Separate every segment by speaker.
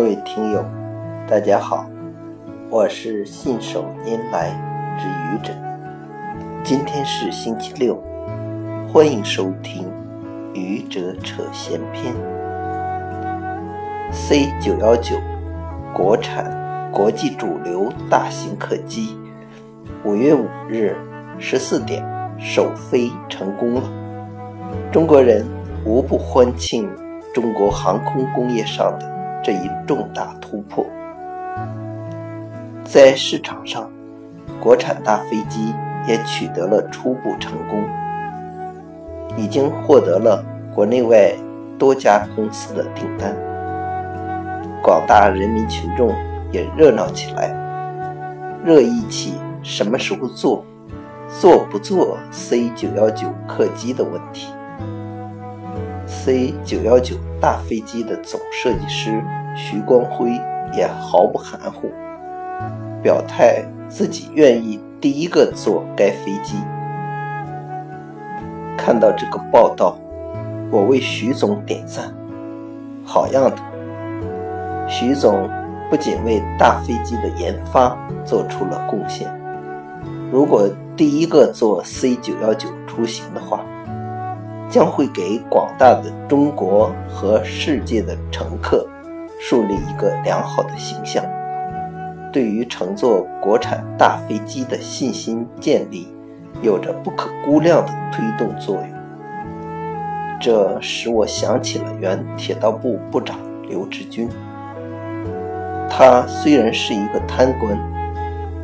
Speaker 1: 各位听友，大家好，我是信手拈来之愚者。今天是星期六，欢迎收听《愚者扯闲篇》。C 九幺九，国产国际主流大型客机，五月五日十四点首飞成功了。中国人无不欢庆中国航空工业上的。这一重大突破，在市场上，国产大飞机也取得了初步成功，已经获得了国内外多家公司的订单。广大人民群众也热闹起来，热议起什么时候做、做不做 C 九幺九客机的问题。C 九幺九大飞机的总设计师徐光辉也毫不含糊，表态自己愿意第一个坐该飞机。看到这个报道，我为徐总点赞，好样的！徐总不仅为大飞机的研发做出了贡献，如果第一个坐 C 九幺九出行的话。将会给广大的中国和世界的乘客树立一个良好的形象，对于乘坐国产大飞机的信心建立有着不可估量的推动作用。这使我想起了原铁道部部长刘志军，他虽然是一个贪官，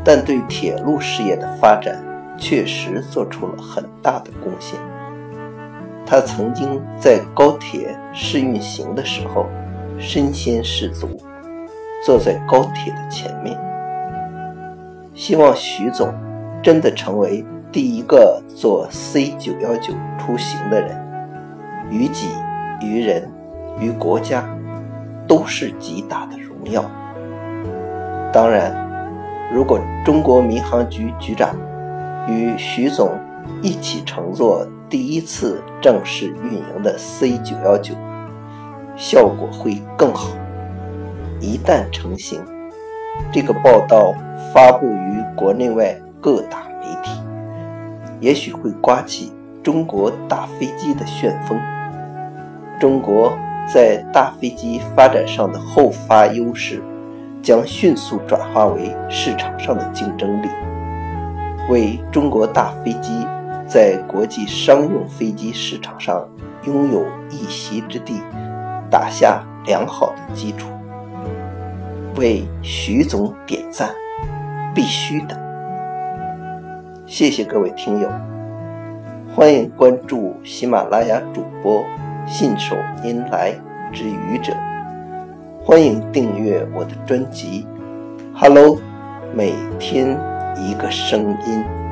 Speaker 1: 但对铁路事业的发展确实做出了很大的贡献。他曾经在高铁试运行的时候身先士卒，坐在高铁的前面。希望徐总真的成为第一个坐 C 九幺九出行的人，于己、于人、于国家都是极大的荣耀。当然，如果中国民航局局长与徐总一起乘坐。第一次正式运营的 C 九幺九效果会更好。一旦成型，这个报道发布于国内外各大媒体，也许会刮起中国大飞机的旋风。中国在大飞机发展上的后发优势，将迅速转化为市场上的竞争力，为中国大飞机。在国际商用飞机市场上拥有一席之地，打下良好的基础。为徐总点赞，必须的。谢谢各位听友，欢迎关注喜马拉雅主播信手拈来之愚者，欢迎订阅我的专辑。Hello，每天一个声音。